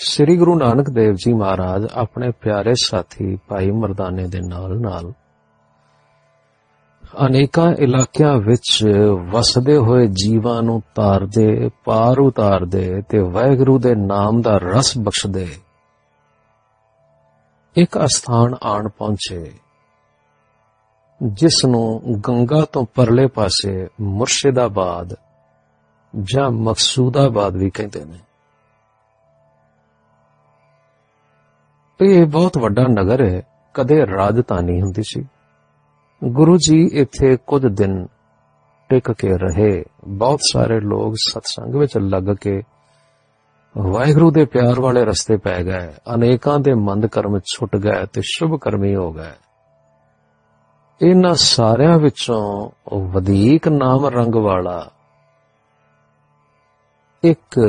ਸ੍ਰੀ ਗੁਰੂ ਨਾਨਕ ਦੇਵ ਜੀ ਮਹਾਰਾਜ ਆਪਣੇ ਪਿਆਰੇ ਸਾਥੀ ਭਾਈ ਮਰਦਾਨੇ ਦੇ ਨਾਲ ਨਾਲ ਅਨੇਕਾਂ ਇਲਾਕਿਆਂ ਵਿੱਚ ਵਸਦੇ ਹੋਏ ਜੀਵਾਂ ਨੂੰ ਤਾਰਦੇ, ਪਾਰ ਉਤਾਰਦੇ ਤੇ ਵਾਹਿਗੁਰੂ ਦੇ ਨਾਮ ਦਾ ਰਸ ਬਖਸ਼ਦੇ ਇੱਕ ਅਸਥਾਨ ਆਣ ਪਹੁੰਚੇ, ਜਿਸ ਨੂੰ ਗੰਗਾ ਤੋਂ ਪਰਲੇ ਪਾਸੇ ਮੁਰਸ਼ਿਦਾਬਾਦ ਜਾਂ ਮਕਸੂਦਾਬਾਦ ਵੀ ਕਹਿੰਦੇ ਨੇ। ਇਹ ਬਹੁਤ ਵੱਡਾ ਨਗਰ ਹੈ, ਕਦੇ ਰਾਜਧਾਨੀ ਹੁੰਦੀ ਸੀ। ਗੁਰੂ ਜੀ ਇੱਥੇ ਕੁਝ ਦਿਨ ਟਿਕ ਕੇ ਰਹੇ। ਬਹੁਤ ਸਾਰੇ ਲੋਕ ਸਤਸੰਗ ਵਿੱਚ ਲੱਗ ਕੇ ਵਾਹਿਗੁਰੂ ਦੇ ਪਿਆਰ ਵਾਲੇ ਰਸਤੇ ਪੈ ਗਏ। ਅਨੇਕਾਂ ਦੇ ਮੰਦ ਕਰਮ ਛੁੱਟ ਗਏ ਤੇ ਸ਼ੁਭ ਕਰਮੀ ਹੋ ਗਏ। ਇਹਨਾਂ ਸਾਰਿਆਂ ਵਿੱਚੋਂ ਵਧੇਕ ਨਾਮ ਰੰਗ ਵਾਲਾ ਇੱਕ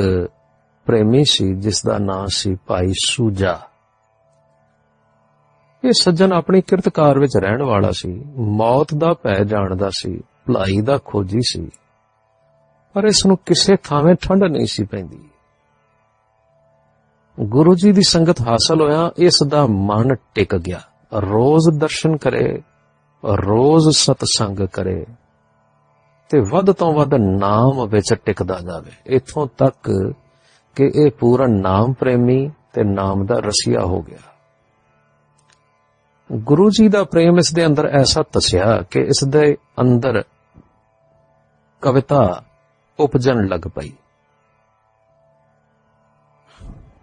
ਪ੍ਰੇਮੀ ਸੀ ਜਿਸ ਦਾ ਨਾਮ ਸੀ ਭਾਈ ਸੂਜਾ। ਇਹ ਸੱਜਣ ਆਪਣੀ ਕਿਰਤਕਾਰ ਵਿੱਚ ਰਹਿਣ ਵਾਲਾ ਸੀ। ਮੌਤ ਦਾ ਭੈ ਜਾਣਦਾ ਸੀ, ਭਲਾਈ ਦਾ ਖੋਜੀ ਸੀ। ਪਰ ਇਸ ਨੂੰ ਕਿਸੇ ਥਾਵੇਂ ਠੰਡ ਨਹੀਂ ਸੀ ਪੈਂਦੀ। ਗੁਰੂ ਜੀ ਦੀ ਸੰਗਤ ਹਾਸਲ ਹੋਇਆ, ਇਸ ਦਾ ਮਨ ਟਿਕ ਗਿਆ। ਰੋਜ਼ ਦਰਸ਼ਨ ਕਰੇ, ਰੋਜ਼ ਸਤਸੰਗ ਕਰੇ ਤੇ ਵੱਧ ਤੋਂ ਵੱਧ ਨਾਮ ਵਿੱਚ ਟਿਕਦਾ ਜਾਵੇ। ਇਥੋਂ ਤੱਕ ਕਿ ਇਹ ਪੂਰਾ ਨਾਮ ਪ੍ਰੇਮੀ ਤੇ ਨਾਮ ਦਾ ਰਸੀਆ ਹੋ ਗਿਆ। ਗੁਰੂ ਜੀ ਦਾ ਪ੍ਰੇਮ ਇਸ ਦੇ ਅੰਦਰ ਐਸਾ ਤਸਿਆ ਕਿ ਇਸ ਦੇ ਅੰਦਰ ਕਵਿਤਾ ਉਪਜਣ ਲੱਗ ਪਈ।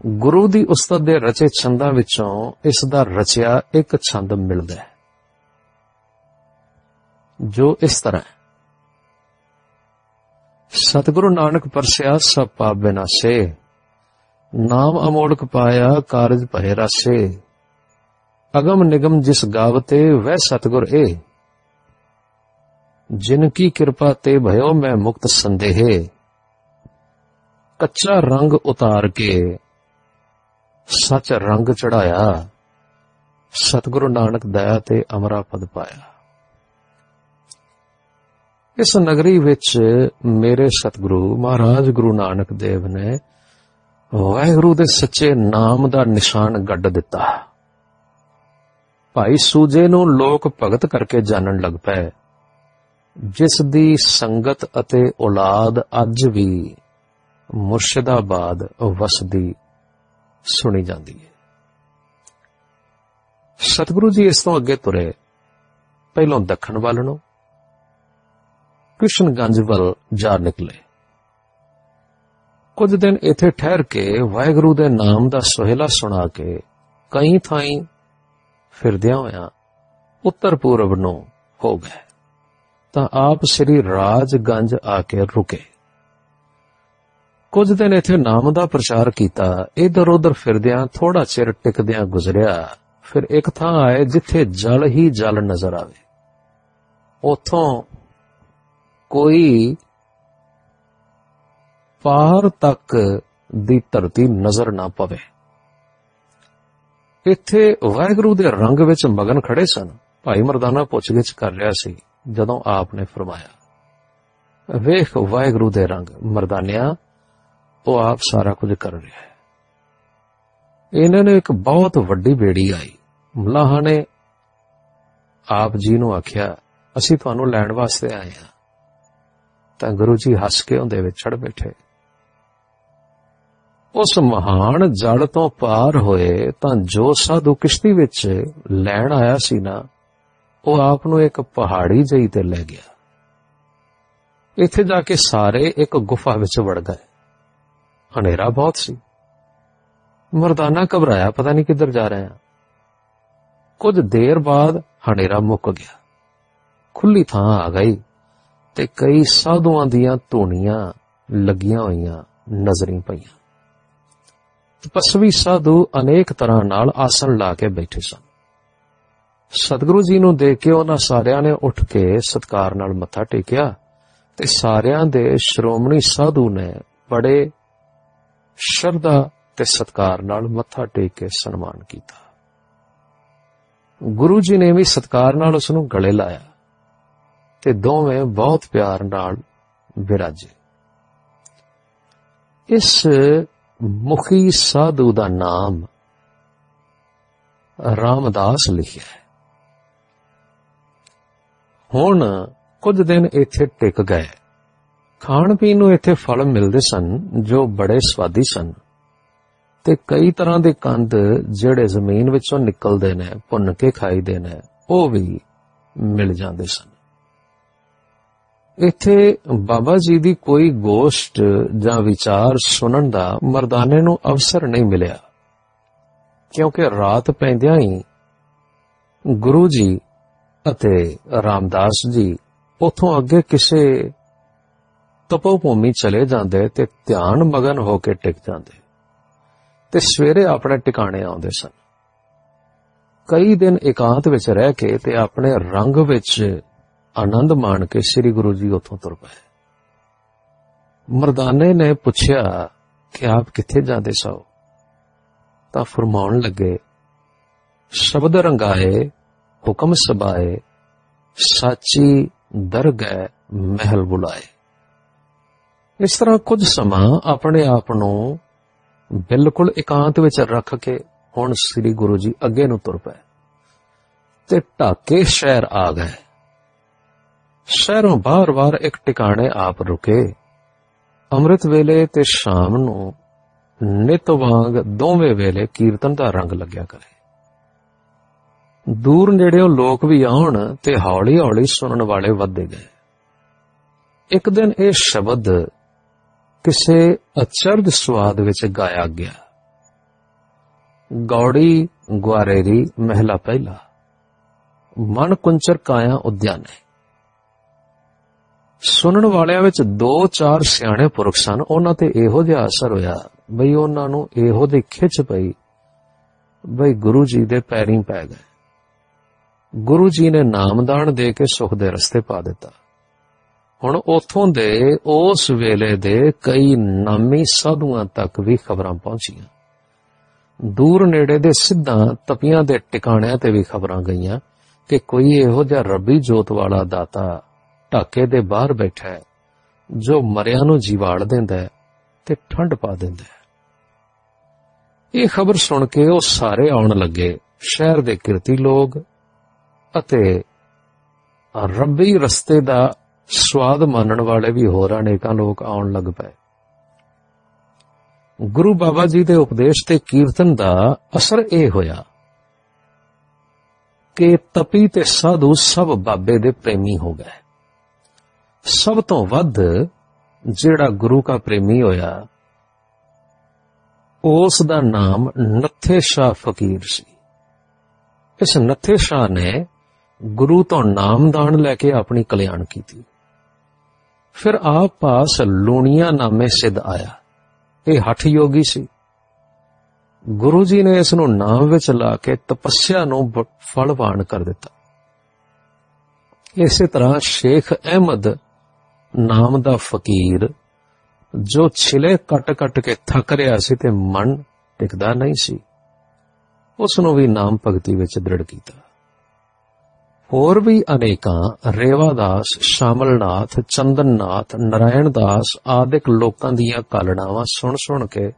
ਗੁਰੂ ਦੀ ਉਸਤਤ ਦੇ ਰਚੇ ਛੰਦਾਂ ਵਿੱਚੋਂ ਇਸ ਦਾ ਰਚਿਆ ਇੱਕ ਛੰਦ ਮਿਲਦਾ ਹੈ, ਜੋ ਇਸ ਤਰ੍ਹਾਂ ਸਤਿਗੁਰੂ ਨਾਨਕ ਪਰਸਿਆ ਸਭ ਪਾਪ ਬਿਨਾਸੇ ਨਾਮ ਅਮੋੜਕ ਪਾਇਆ ਕਾਰਜ ਭਏ ਰਸੇ। ਅਗਮ ਨਿਗਮ ਜਿਸ ਗਾਵਤੇ ਵੈ ਸਤਗੁਰ ਏ। ਜਿਨ ਕੀ ਕਿਰਪਾ ਤੇ ਭਇਓ ਮੈਂ ਮੁਕਤ ਸੰਦੇਹ। ਕੱਚਾ ਰੰਗ ਉਤਾਰ ਕੇ ਸੱਚ ਰੰਗ ਚੜਾਇਆ। ਸਤਿਗੁਰੂ ਨਾਨਕ ਦਇਆ ਤੇ ਅਮਰਾ ਪਦ ਪਾਇਆ। ਇਸ ਨਗਰੀ ਵਿੱਚ ਮੇਰੇ ਸਤਿਗੁਰੂ ਮਹਾਰਾਜ ਗੁਰੂ ਨਾਨਕ ਦੇਵ ਨੇ ਵਾਹਿਗੁਰੂ ਦੇ ਸੱਚੇ ਨਾਮ ਦਾ ਨਿਸ਼ਾਨ ਗੱਡ ਦਿੱਤਾ। ਭਾਈ ਸੂਜੇ ਨੂੰ ਲੋਕ ਭਗਤ ਕਰਕੇ ਜਾਣਨ ਲੱਗ ਪਏ। ਜਿਸ ਦੀ ਸੰਗਤ ਅਤੇ ਔਲਾਦ ਅੱਜ ਵੀ ਮੁਰਸ਼ਿਦਾਬਾਦ ਵਸਦੀ ਸੁਣੀ ਜਾਂਦੀ ਹੈ। ਸਤਿਗੁਰੂ ਜੀ ਇਸ ਤੋਂ ਅੱਗੇ ਤੁਰੇ। ਪਹਿਲੋਂ ਦੱਖਣ ਵੱਲ ਨੂੰ ਕ੍ਰਿਸ਼ਨਗੰਜ ਵੱਲ ਜਾ ਨਿਕਲੇ। ਕੁਝ ਦਿਨ ਇੱਥੇ ਠਹਿਰ ਕੇ ਵਾਹਿਗੁਰੂ ਦੇ ਨਾਮ ਦਾ ਸੁਹੇਲਾ ਸੁਣਾ ਕੇ ਕਈ ਥਾਈਂ ਫਿਰਦਿਆਂ ਹੋਇਆਂ ਉੱਤਰ ਪੂਰਬ ਨੂੰ ਹੋ ਗਏ। ਤਾਂ ਆਪ ਸ੍ਰੀ ਰਾਜਗੰਜ ਆ ਕੇ ਰੁਕੇ। ਕੁਝ ਦਿਨ ਇੱਥੇ ਨਾਮ ਦਾ ਪ੍ਰਚਾਰ ਕੀਤਾ ਇਧਰ ਉਧਰ ਫਿਰਦਿਆਂ ਥੋੜਾ ਚਿਰ ਟਿਕਦਿਆਂ ਗੁਜ਼ਰਿਆ, ਫਿਰ ਇੱਕ ਥਾਂ ਆਏ ਜਿੱਥੇ ਜਲ ਹੀ ਜਲ ਨਜ਼ਰ ਆਵੇ। ਉਥੋਂ ਕੋਈ ਪਾਰ ਤੱਕ ਦੀ ਧਰਤੀ ਨਜ਼ਰ ਨਾ ਪਵੇ। ਇੱਥੇ ਵਾਹਿਗੁਰੂ ਦੇ ਰੰਗ ਵਿੱਚ ਮਗਨ ਖੜੇ ਸਨ। ਭਾਈ ਮਰਦਾਨਾ ਪੁੱਛਗਿੱਛ ਕਰ ਰਿਹਾ ਸੀ, ਜਦੋਂ ਆਪ ਨੇ ਫਰਮਾਇਆ, ਵੇਖ ਵਾਹਿਗੁਰੂ ਦੇ ਰੰਗ, ਮਰਦਾਨਿਆ, ਉਹ ਆਪ ਸਾਰਾ ਕੁਝ ਕਰ ਰਿਹਾ ਹੈ। ਇਹਨਾਂ ਨੇ ਇੱਕ ਬਹੁਤ ਵੱਡੀ ਬੇੜੀ ਆਈ। ਮਲਾਹਾਂ ਨੇ ਆਪ ਜੀ ਨੂੰ ਆਖਿਆ, ਅਸੀਂ ਤੁਹਾਨੂੰ ਲੈਣ ਵਾਸਤੇ ਆਏ ਹਾਂ। ਤਾਂ ਗੁਰੂ ਜੀ ਹੱਸ ਕੇ ਉਹਦੇ ਵਿੱਚ ਚੜ ਬੈਠੇ। ਉਸ ਮਹਾਨ ਜੜ ਤੋਂ ਪਾਰ ਹੋਏ ਤਾਂ ਜੋ ਸਾਧੂ ਕਿਸ਼ਤੀ ਵਿੱਚ ਲੈਣ ਆਇਆ ਸੀ ਨਾ, ਉਹ ਆਪ ਨੂੰ ਇੱਕ ਪਹਾੜੀ ਜਈ ਤੇ ਲੈ ਗਿਆ। ਇੱਥੇ ਜਾ ਕੇ ਸਾਰੇ ਇੱਕ ਗੁਫਾ ਵਿੱਚ ਵੜ ਗਏ। ਹਨੇਰਾ ਬਹੁਤ ਸੀ। ਮਰਦਾਨਾ ਘਬਰਾਇਆ, ਪਤਾ ਨਹੀਂ ਕਿੱਧਰ ਜਾ ਰਿਹਾ ਕੁਝ ਦੇਰ ਬਾਅਦ ਹਨੇਰਾ ਮੁੱਕ ਗਿਆ। ਖੁੱਲੀ ਥਾਂ ਆ ਗਈ ਤੇ ਕਈ ਸਾਧੂਆਂ ਦੀਆਂ ਧੂਣੀਆਂ ਲੱਗੀਆਂ ਹੋਈਆਂ ਨਜ਼ਰੀ ਪਈਆਂ। ਤਪਸਵੀ ਸਾਧੂ ਅਨੇਕ ਤਰ੍ਹਾਂ ਨਾਲ ਆਸਣ ਲਾ ਕੇ ਬੈਠੇ ਸਨ। ਸਤਿਗੁਰੂ ਜੀ ਨੂੰ ਦੇਖ ਕੇ ਉਹਨਾਂ ਸਾਰਿਆਂ ਨੇ ਉੱਠ ਕੇ ਸਤਕਾਰ ਨਾਲ ਮੱਥਾ ਟੇਕਿਆ ਤੇ ਸਾਰਿਆਂ ਦੇ ਸ਼੍ਰੋਮਣੀ ਸਾਧੂ ਨੇ ਬੜੇ ਸ਼ਰਧਾ ਤੇ ਸਤਕਾਰ ਨਾਲ ਮੱਥਾ ਟੇਕ ਕੇ ਸਨਮਾਨ ਕੀਤਾ। ਗੁਰੂ ਜੀ ਨੇ ਵੀ ਸਤਕਾਰ ਨਾਲ ਉਸ ਨੂੰ ਗਲੇ ਲਾਇਆ ਤੇ ਦੋਵੇਂ ਬਹੁਤ ਪਿਆਰ ਨਾਲ ਵਿਰਾਜੇ। ਇਸ ਮੁਖੀ ਸਾਧੂ ਦਾ ਨਾਮ ਰਾਮਦਾਸ ਲਿਖਿਆ ਹੈ। ਹੁਣ ਕੁਝ ਦਿਨ ਇੱਥੇ ਟਿਕ ਗਏ। ਖਾਣ ਪੀਣ ਨੂੰ ਇੱਥੇ ਫਲ ਮਿਲਦੇ ਸਨ, ਜੋ ਬੜੇ ਸਵਾਦੀ ਸਨ। ਤੇ ਕਈ ਤਰ੍ਹਾਂ ਦੇ ਕੰਦ ਜਿਹੜੇ ਜ਼ਮੀਨ ਵਿੱਚੋਂ ਨਿਕਲਦੇ ਨੇ, ਭੁੰਨ ਕੇ ਖਾਈਦੇ ਨੇ, ਉਹ ਵੀ ਮਿਲ ਜਾਂਦੇ ਸਨ। ਇੱਥੇ ਬਾਬਾ ਜੀ ਦੀ ਕੋਈ ਗੋਸ਼ਟ ਜਾਂ ਵਿਚਾਰ ਸੁਣਨ ਦਾ ਮਰਦਾਨੇ ਨੂੰ ਅਵਸਰ ਨਹੀਂ ਮਿਲਿਆ। ਕਿਉਂਕਿ ਰਾਤ ਪੈਂਦਿਆਂ ਹੀ ਗੁਰੂ ਜੀ ਅਤੇ ਰਾਮਦਾਸ ਜੀ ਉਥੋਂ ਅੱਗੇ ਕਿਸੇ ਤਪੋਭੂਮੀ ਚਲੇ ਜਾਂਦੇ ਤੇ ਧਿਆਨ ਮਗਨ ਹੋ ਕੇ ਟਿਕ ਜਾਂਦੇ ਤੇ ਸਵੇਰੇ ਆਪਣੇ ਟਿਕਾਣੇ ਆਉਂਦੇ ਸਨ। ਕਈ ਦਿਨ ਇਕਾਂਤ ਵਿੱਚ ਰਹਿ ਕੇ ਤੇ ਆਪਣੇ ਰੰਗ ਵਿੱਚ ਆਨੰਦ ਮਾਣ ਕੇ ਸ੍ਰੀ ਗੁਰੂ ਜੀ ਉੱਥੋਂ ਤੁਰ ਪਏ। ਮਰਦਾਨੇ ਨੇ ਪੁੱਛਿਆ ਕਿ ਆਪ ਕਿੱਥੇ ਜਾਂਦੇ ਸੋ? ਤਾਂ ਫਰਮਾਉਣ ਲੱਗੇ, ਸ਼ਬਦ ਰੰਗਾਏ, ਹੁਕਮ ਸਬਾਏ, ਸਾਚੀ ਦਰਗਹਿ ਮਹਿਲ ਬੁਲਾਏ। ਇਸ ਤਰ੍ਹਾਂ ਕੁਝ ਸਮਾਂ ਆਪਣੇ ਆਪ ਨੂੰ ਬਿਲਕੁਲ ਇਕਾਂਤ ਵਿੱਚ ਰੱਖ ਕੇ ਹੁਣ ਸ੍ਰੀ ਗੁਰੂ ਜੀ ਅੱਗੇ ਨੂੰ ਤੁਰ ਪਏ। ਤੇ ਢਾਕੇ ਸ਼ਹਿਰ ਆ ਗਏ। ਸ਼ਹਿਰੋਂ ਬਾਰ-ਬਾਰ ਇੱਕ ਟਿਕਾਣੇ ਆਪ ਰੁਕੇ। ਅੰਮ੍ਰਿਤ ਵੇਲੇ ਤੇ ਸ਼ਾਮ ਨੂੰ ਨਿਤ ਵਾਂਗ ਦੋਵੇਂ ਵੇਲੇ ਕੀਰਤਨ ਦਾ ਰੰਗ ਲੱਗਿਆ ਕਰੇ। ਦੂਰ ਨੇੜਿਓਂ ਲੋਕ ਵੀ ਆਉਣ ਤੇ ਹੌਲੀ-ਹੌਲੀ ਸੁਣਨ ਵਾਲੇ ਵੱਧਦੇ ਗਏ। ਇੱਕ ਦਿਨ ਇਹ ਸ਼ਬਦ ਕਿਸੇ ਅਚਰਜ ਸਵਾਦ ਵਿੱਚ ਗਾਇਆ ਗਿਆ। ਗੌੜੀ ਗਵਾਰੇਰੀ ਮਹਿਲਾ ਪਹਿਲਾ। ਮਨ ਕੁੰਚਰ ਕਾਇਆ ਉਦਿਆਨੇ। ਸੁਣਨ ਵਾਲਿਆਂ ਵਿੱਚ ਦੋ ਚਾਰ ਸਿਆਣੇ ਪੁਰਖ ਸਨ। ਉਹਨਾਂ ਤੇ ਇਹੋ ਜਿਹਾ ਅਸਰ ਹੋਇਆ ਬਈ ਉਹਨਾਂ ਨੂੰ ਇਹੋ ਜਿਹੀ ਖਿੱਚ ਪਈ ਬਈ ਗੁਰੂ ਜੀ ਦੇ ਪੈਰੀਂ ਪੈ ਗਏ। ਗੁਰੂ ਜੀ ਨੇ ਨਾਮਦਾਨ ਦੇ ਕੇ ਸੁਖ ਦੇ ਰਸਤੇ ਪਾ ਦਿੱਤਾ। ਹੁਣ ਉਥੋਂ ਦੇ ਉਸ ਵੇਲੇ ਦੇ ਕਈ ਨਾਮੀ ਸਾਧੂਆਂ ਤੱਕ ਵੀ ਖਬਰਾਂ ਪਹੁੰਚੀਆਂ। ਦੂਰ ਨੇੜੇ ਦੇ ਸਿੱਧਾਂ ਤਪੀਆਂ ਦੇ ਟਿਕਾਣਿਆਂ ਤੇ ਵੀ ਖਬਰਾਂ ਗਈਆਂ ਕਿ ਕੋਈ ਇਹੋ ਜਿਹਾ ਰੱਬੀ ਜੋਤ ਵਾਲਾ ਦਾਤਾ ਢਾਕੇ ਦੇ ਬਾਹਰ ਬੈਠਾ ਹੈ, ਜੋ ਮਰਿਆਂ ਨੂੰ ਜੀਵਾੜ ਦਿੰਦਾ ਹੈ ਤੇ ਠੰਡ ਪਾ ਦਿੰਦਾ ਹੈ। ਇਹ ਖਬਰ ਸੁਣ ਕੇ ਉਹ ਸਾਰੇ ਆਉਣ ਲੱਗੇ, ਸ਼ਹਿਰ ਦੇ ਕਿਰਤੀ ਲੋਕ ਅਤੇ ਰੱਬੀ ਰਸਤੇ ਦਾ ਸਵਾਦ ਮੰਨਣ ਵਾਲੇ ਵੀ ਹੋਰ ਅਨੇਕਾਂ ਲੋਕ ਆਉਣ ਲੱਗ ਪਏ। ਗੁਰੂ ਬਾਬਾ ਜੀ ਦੇ ਉਪਦੇਸ਼ ਤੇ ਕੀਰਤਨ ਦਾ ਅਸਰ ਇਹ ਹੋਇਆ ਕਿ ਤਪੀ ਤੇ ਸਾਧੂ ਸਭ ਬਾਬੇ ਦੇ ਪ੍ਰੇਮੀ ਹੋ ਗਏ। ਸਭ ਤੋਂ ਵੱਧ ਜਿਹੜਾ ਗੁਰੂ ਦਾ ਪ੍ਰੇਮੀ ਹੋਇਆ, ਉਸ ਦਾ ਨਾਮ ਨੱਥੇ ਸ਼ਾ ਫਕੀਰ ਸੀ। ਇਸ ਨੱਥੇ ਸ਼ਾ ਨੇ ਗੁਰੂ ਤੋਂ ਨਾਮਦਾਨ ਲੈ ਕੇ ਆਪਣੀ ਕਲਿਆਣ ਕੀਤੀ। ਫਿਰ ਆਪ ਪਾਸ ਲੂਣੀਆਂ ਨਾਮੇ ਸਿੱਧ ਆਇਆ। ਇਹ ਹਠ ਯੋਗੀ ਸੀ। ਗੁਰੂ ਜੀ ਨੇ ਇਸ ਨੂੰ ਨਾਮ ਵਿੱਚ ਲਾ ਕੇ ਤਪੱਸਿਆ ਨੂੰ ਫਲਵਾਨ ਕਰ ਦਿੱਤਾ। ਇਸੇ ਤਰ੍ਹਾਂ ਸ਼ੇਖ ਅਹਿਮਦ ਨਾਮ ਦਾ ਫਕੀਰ, ਜੋ ਛਿਲੇ ਕੱਟ-ਕੱਟ ਕੇ ਥੱਕ ਰਿਹਾ ਸੀ ਤੇ ਮਨ ਟਿਕਦਾ ਨਹੀਂ ਸੀ ਉਸ ਨੂੰ ਵੀ ਨਾਮ ਭਗਤੀ ਵਿੱਚ ਦ੍ਰਿੜ ਕੀਤਾ। ਹੋਰ ਵੀ ਅਨੇਕਾਂ ਰੇਵਾਦਾਸ, ਸ਼ਾਮਲਨਾਥ, ਚੰਦਨਨਾਥ ਨਰਾਇਣ ਦਾਸ ਆਦਿਕ ਲੋਕਾਂ ਦੀਆਂ ਕਾਲਣਾਵਾਂ ਸੁਣ ਸੁਣ ਕੇ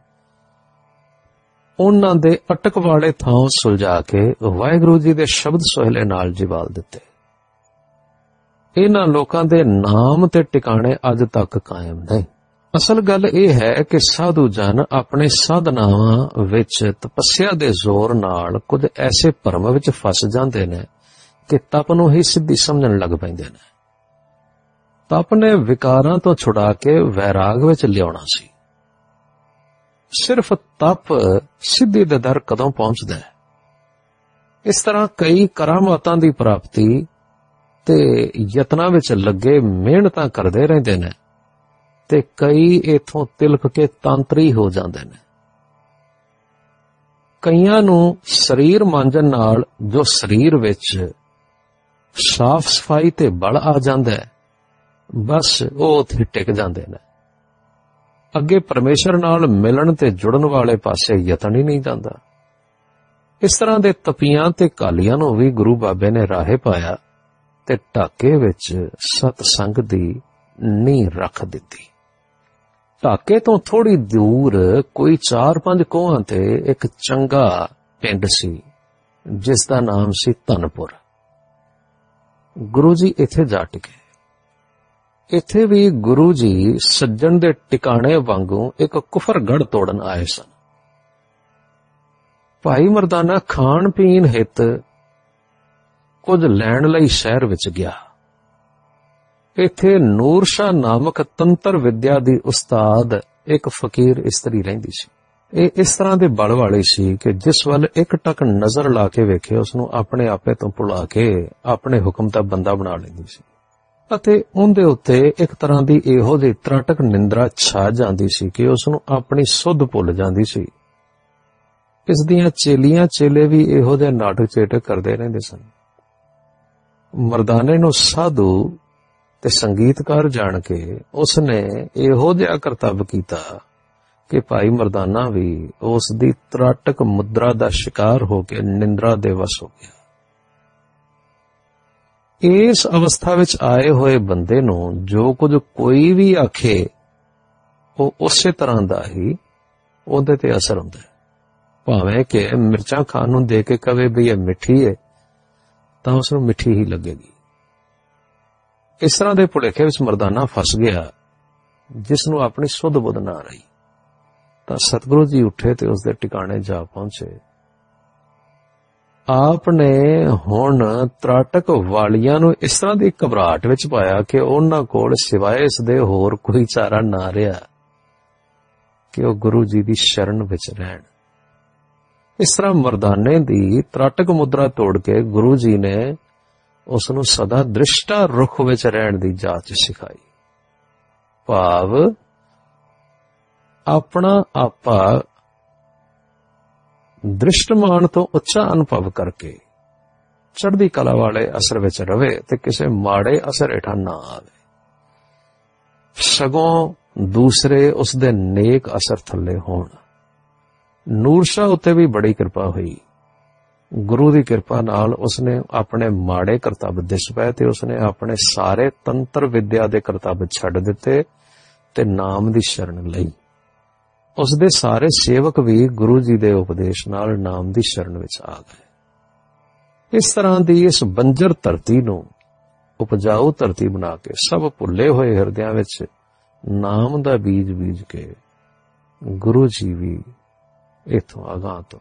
ਉਹਨਾਂ ਦੇ ਅਟਕ ਵਾਲੇ ਥਾਂ ਸੁਲਝਾ ਕੇ ਵਾਹਿਗੁਰੂ ਜੀ ਦੇ ਸ਼ਬਦ ਸੋਹਲੇ ਨਾਲ ਜਿਵਾਲ ਦਿੱਤੇ। ਇਹਨਾਂ ਲੋਕਾਂ ਦੇ ਨਾਮ ਤੇ ਟਿਕਾਣੇ ਅੱਜ ਤੱਕ ਕਾਇਮ ਨਹੀਂ ਅਸਲ ਗੱਲ ਇਹ ਹੈ ਕਿ ਸਾਧੂ ਜਨ ਆਪਣੇ ਸਾਧਨਾਵਾਂ ਵਿੱਚ ਤਪੱਸਿਆ ਦੇ ਜ਼ੋਰ ਨਾਲ ਕੁਝ ਐਸੇ ਭਰਮ ਵਿੱਚ ਫਸ ਜਾਂਦੇ ਨੇ ਕਿ ਤਪ ਨੂੰ ਹੀ ਸਿੱਧੀ ਸਮਝਣ ਲੱਗ ਪੈਂਦੇ ਨੇ। ਤਪ ਨੇ ਵਿਕਾਰਾਂ ਤੋਂ ਛੁਡਾ ਕੇ ਵੈਰਾਗ ਵਿੱਚ ਲਿਆਉਣਾ ਸੀ। ਸਿਰਫ ਤਪ ਸਿੱਧੀ ਦੇ ਦਰ ਕਦੋਂ ਪਹੁੰਚਦਾ ਹੈ? ਇਸ ਤਰ੍ਹਾਂ ਕਈ ਕਰਾਮਾਤਾਂ ਦੀ ਪ੍ਰਾਪਤੀ ਤੇ ਯਤਨਾਂ ਵਿੱਚ ਲੱਗੇ ਮਿਹਨਤਾਂ ਕਰਦੇ ਰਹਿੰਦੇ ਨੇ ਤੇ ਕਈ ਇਥੋਂ ਤਿਲਕ ਕੇ ਤੰਤਰੀ ਹੋ ਜਾਂਦੇ ਨੇ। ਕਈਆਂ ਨੂੰ ਸਰੀਰ ਮਾਂਜਣ ਨਾਲ ਜੋ ਸਰੀਰ ਵਿੱਚ ਸਾਫ਼ ਸਫ਼ਾਈ ਤੇ ਬਲ ਆ ਜਾਂਦਾ ਹੈ, ਬਸ ਉਹ ਉੱਥੇ ਟਿਕ ਜਾਂਦੇ ਨੇ। ਅੱਗੇ ਪਰਮੇਸ਼ਰ ਨਾਲ ਮਿਲਣ ਤੇ ਜੁੜਨ ਵਾਲੇ ਪਾਸੇ ਯਤਨ ਹੀ ਨਹੀਂ ਜਾਂਦਾ। ਇਸ ਤਰ੍ਹਾਂ ਦੇ ਤਪੀਆਂ ਤੇ ਕਾਲੀਆਂ ਨੂੰ ਵੀ ਗੁਰੂ ਬਾਬੇ ਨੇ ਰਾਹੇ ਪਾਇਆ। ਤੇ ਢਾਕੇ ਵਿੱਚ ਸਤ ਸੰਗ ਦੀ ਨੀਂਹ ਰੱਖ ਦਿੱਤੀ। ਢਾਕੇ ਤੋਂ ਥੋੜੀ ਦੂਰ ਕੋਈ 4-5 ਕੋਹਾਂ ਤੇ ਇੱਕ ਚੰਗਾ ਪਿੰਡ ਸੀ, ਜਿਸ ਦਾ ਨਾਮ ਸੀ ਧਨਪੁਰ। ਗੁਰੂ ਜੀ ਇੱਥੇ ਜਾ ਟਿਕੇ ਇੱਥੇ ਵੀ ਗੁਰੂ ਜੀ ਸੱਜਣ ਦੇ ਟਿਕਾਣੇ ਵਾਂਗੂ ਇੱਕ ਕੁਫਰਗੜ ਤੋੜਨ ਆਏ ਸਨ। ਭਾਈ ਮਰਦਾਨਾ ਖਾਣ ਪੀਣ ਹਿੱਤ ਕੁਝ ਲੈਣ ਲਈ ਸ਼ਹਿਰ ਵਿੱਚ ਗਿਆ। ਇੱਥੇ ਨੂਰ ਸ਼ਾ ਨਾਮਕ ਤੰਤਰ ਵਿਦਿਆ ਦੀ ਉਸਤਾਦ ਇੱਕ ਫਕੀਰ ਇਸਤਰੀ ਰਹਿੰਦੀ ਸੀ। ਇਹ ਇਸ ਤਰ੍ਹਾਂ ਦੇ ਬਲ ਵਾਲੀ ਸੀ ਕਿ ਜਿਸ ਵੱਲ ਇੱਕ ਟਕ ਨਜ਼ਰ ਲਾ ਕੇ ਵੇਖੇ ਉਸ ਨੂੰ ਆਪਣੇ ਆਪੇ ਤੋਂ ਭੁਲਾ ਕੇ ਆਪਣੇ ਹੁਕਮ ਦਾ ਬੰਦਾ ਬਣਾ ਲੈਂਦੀ ਸੀ। ਅਤੇ ਉਹਦੇ ਉੱਤੇ ਇੱਕ ਤਰ੍ਹਾਂ ਦੀ ਇਹੋ ਜਿਹੀ ਤਰਟਕ ਨਿੰਦਰਾ ਛਾ ਜਾਂਦੀ ਸੀ ਕਿ ਉਸ ਨੂੰ ਆਪਣੀ ਸੁੱਧ ਭੁੱਲ ਜਾਂਦੀ ਸੀ। ਇਸ ਦੀਆਂ ਚੇਲੀਆਂ ਚੇਲੇ ਵੀ ਇਹੋ ਜਿਹੇ ਨਾਟਕ ਚੇਟਕ ਕਰਦੇ ਰਹਿੰਦੇ ਸਨ। ਮਰਦਾਨੇ ਨੂੰ ਸਾਧੂ ਤੇ ਸੰਗੀਤਕਾਰ ਜਾਣ ਕੇ ਉਸ ਨੇ ਇਹੋ ਜਿਹਾ ਕਰਤੱਵ ਕੀਤਾ ਕਿ ਭਾਈ ਮਰਦਾਨਾ ਵੀ ਉਸ ਦੀ ਤਰਾਟਕ ਮੁਦਰਾ ਦਾ ਸ਼ਿਕਾਰ ਹੋ ਕੇ ਨਿੰਦਰਾ ਦੇ ਵਸ ਹੋ ਗਿਆ। ਇਸ ਅਵਸਥਾ ਵਿੱਚ ਆਏ ਹੋਏ ਬੰਦੇ ਨੂੰ ਜੋ ਕੁਝ ਕੋਈ ਵੀ ਆਖੇ, ਉਹ ਉਸੇ ਤਰ੍ਹਾਂ ਦਾ ਹੀ ਉਹਦੇ ਤੇ ਅਸਰ ਹੁੰਦਾ ਹੈ। ਭਾਵੇਂ ਕਿ ਮਿਰਚਾਂ ਖਾਣ ਨੂੰ ਦੇ ਕੇ ਕਵੇ ਵੀ ਇਹ ਮਿੱਠੀ ਹੈ ਤਾਂ ਉਸ ਨੂੰ ਮਿੱਠੀ ਹੀ ਲੱਗੇਗੀ। ਇਸ ਤਰ੍ਹਾਂ ਦੇ ਭੁਲੇਖੇ ਵਿੱਚ ਮਰਦਾਨਾ ਫਸ ਗਿਆ, ਜਿਸ ਨੂੰ ਆਪਣੀ ਸੁਧ ਬੁੱਧ ਨਾ ਰਹੀ। ਤਾਂ ਸਤਿਗੁਰੂ ਜੀ ਉੱਠੇ ਤੇ ਉਸ ਦੇ ਟਿਕਾਣੇ ਜਾ ਪਹੁੰਚੇ। ਆਪ ਨੇ ਹੁਣ ਤਰਾਟਕ ਵਾਲੀਆਂ ਨੂੰ ਇਸ ਤਰ੍ਹਾਂ ਦੀ ਘਬਰਾਹਟ ਵਿੱਚ ਪਾਇਆ ਕਿ ਉਹਨਾਂ ਕੋਲ ਸਿਵਾਏ ਇਸ ਦੇ ਹੋਰ ਕੋਈ ਚਾਰਾ ਨਾ ਰਿਹਾ ਕਿ ਉਹ ਗੁਰੂ ਜੀ ਦੀ ਸ਼ਰਨ ਵਿੱਚ ਰਹਿਣ। ਇਸ ਤਰ੍ਹਾਂ ਮਰਦਾਨੇ ਦੀ ਤਰਾਟਕ ਮੁਦਰਾ ਤੋੜ ਕੇ ਗੁਰੂ ਜੀ ਨੇ ਉਸ ਨੂੰ ਸਦਾ ਦ੍ਰਿਸ਼ਟਾ ਰੁਖ ਵਿੱਚ ਰਹਿਣ ਦੀ ਜਾਚ ਸਿਖਾਈ। ਭਾਵ ਆਪਣਾ ਆਪਾ ਦ੍ਰਿਸ਼ਟਮਾਨ ਤੋਂ ਉੱਚਾ ਅਨੁਭਵ ਕਰਕੇ ਚੜ੍ਹਦੀ ਕਲਾ ਵਾਲੇ ਅਸਰ ਵਿੱਚ ਰਵੇ ਤੇ ਕਿਸੇ ਮਾੜੇ ਅਸਰ ਹੇਠਾਂ ਨਾ ਆਵੇ। ਸਗੋਂ ਦੂਸਰੇ ਉਸ ਦੇ ਨੇਕ ਅਸਰ ਥੱਲੇ ਹੋਣ। ਨੂਰ ਸ਼ਾਹ ਉੱਤੇ ਵੀ ਬੜੀ ਕਿਰਪਾ ਹੋਈ। ਗੁਰੂ ਦੀ ਕਿਰਪਾ ਨਾਲ ਉਸਨੇ ਆਪਣੇ ਮਾੜੇ ਕਰਤੱਵ ਦਿਸ ਪਏ ਤੇ ਉਸਨੇ ਆਪਣੇ ਸਾਰੇ ਤੰਤਰ ਵਿਦਿਆ ਦੇ ਕਰਤੱਵ ਛੱਡ ਦਿੱਤੇ ਤੇ ਨਾਮ ਦੀ ਸ਼ਰਨ ਲਈ। ਉਸ ਦੇ ਸਾਰੇ ਸੇਵਕ ਵੀ ਗੁਰੂ ਜੀ ਦੇ ਉਪਦੇਸ਼ ਨਾਲ ਨਾਮ ਦੀ ਸ਼ਰਨ ਵਿੱਚ ਆ ਗਏ। ਇਸ ਤਰ੍ਹਾਂ ਦੀ ਇਸ ਬੰਜਰ ਧਰਤੀ ਨੂੰ ਉਪਜਾਊ ਧਰਤੀ ਬਣਾ ਕੇ ਸਭ ਭੁੱਲੇ ਹੋਏ ਹਿਰਦਿਆਂ ਵਿੱਚ ਨਾਮ ਦਾ ਬੀਜ ਬੀਜ ਕੇ ਗੁਰੂ ਜੀ ਵੀ ਇਥੋਂ ਅਗਾਹ ਤੋਂ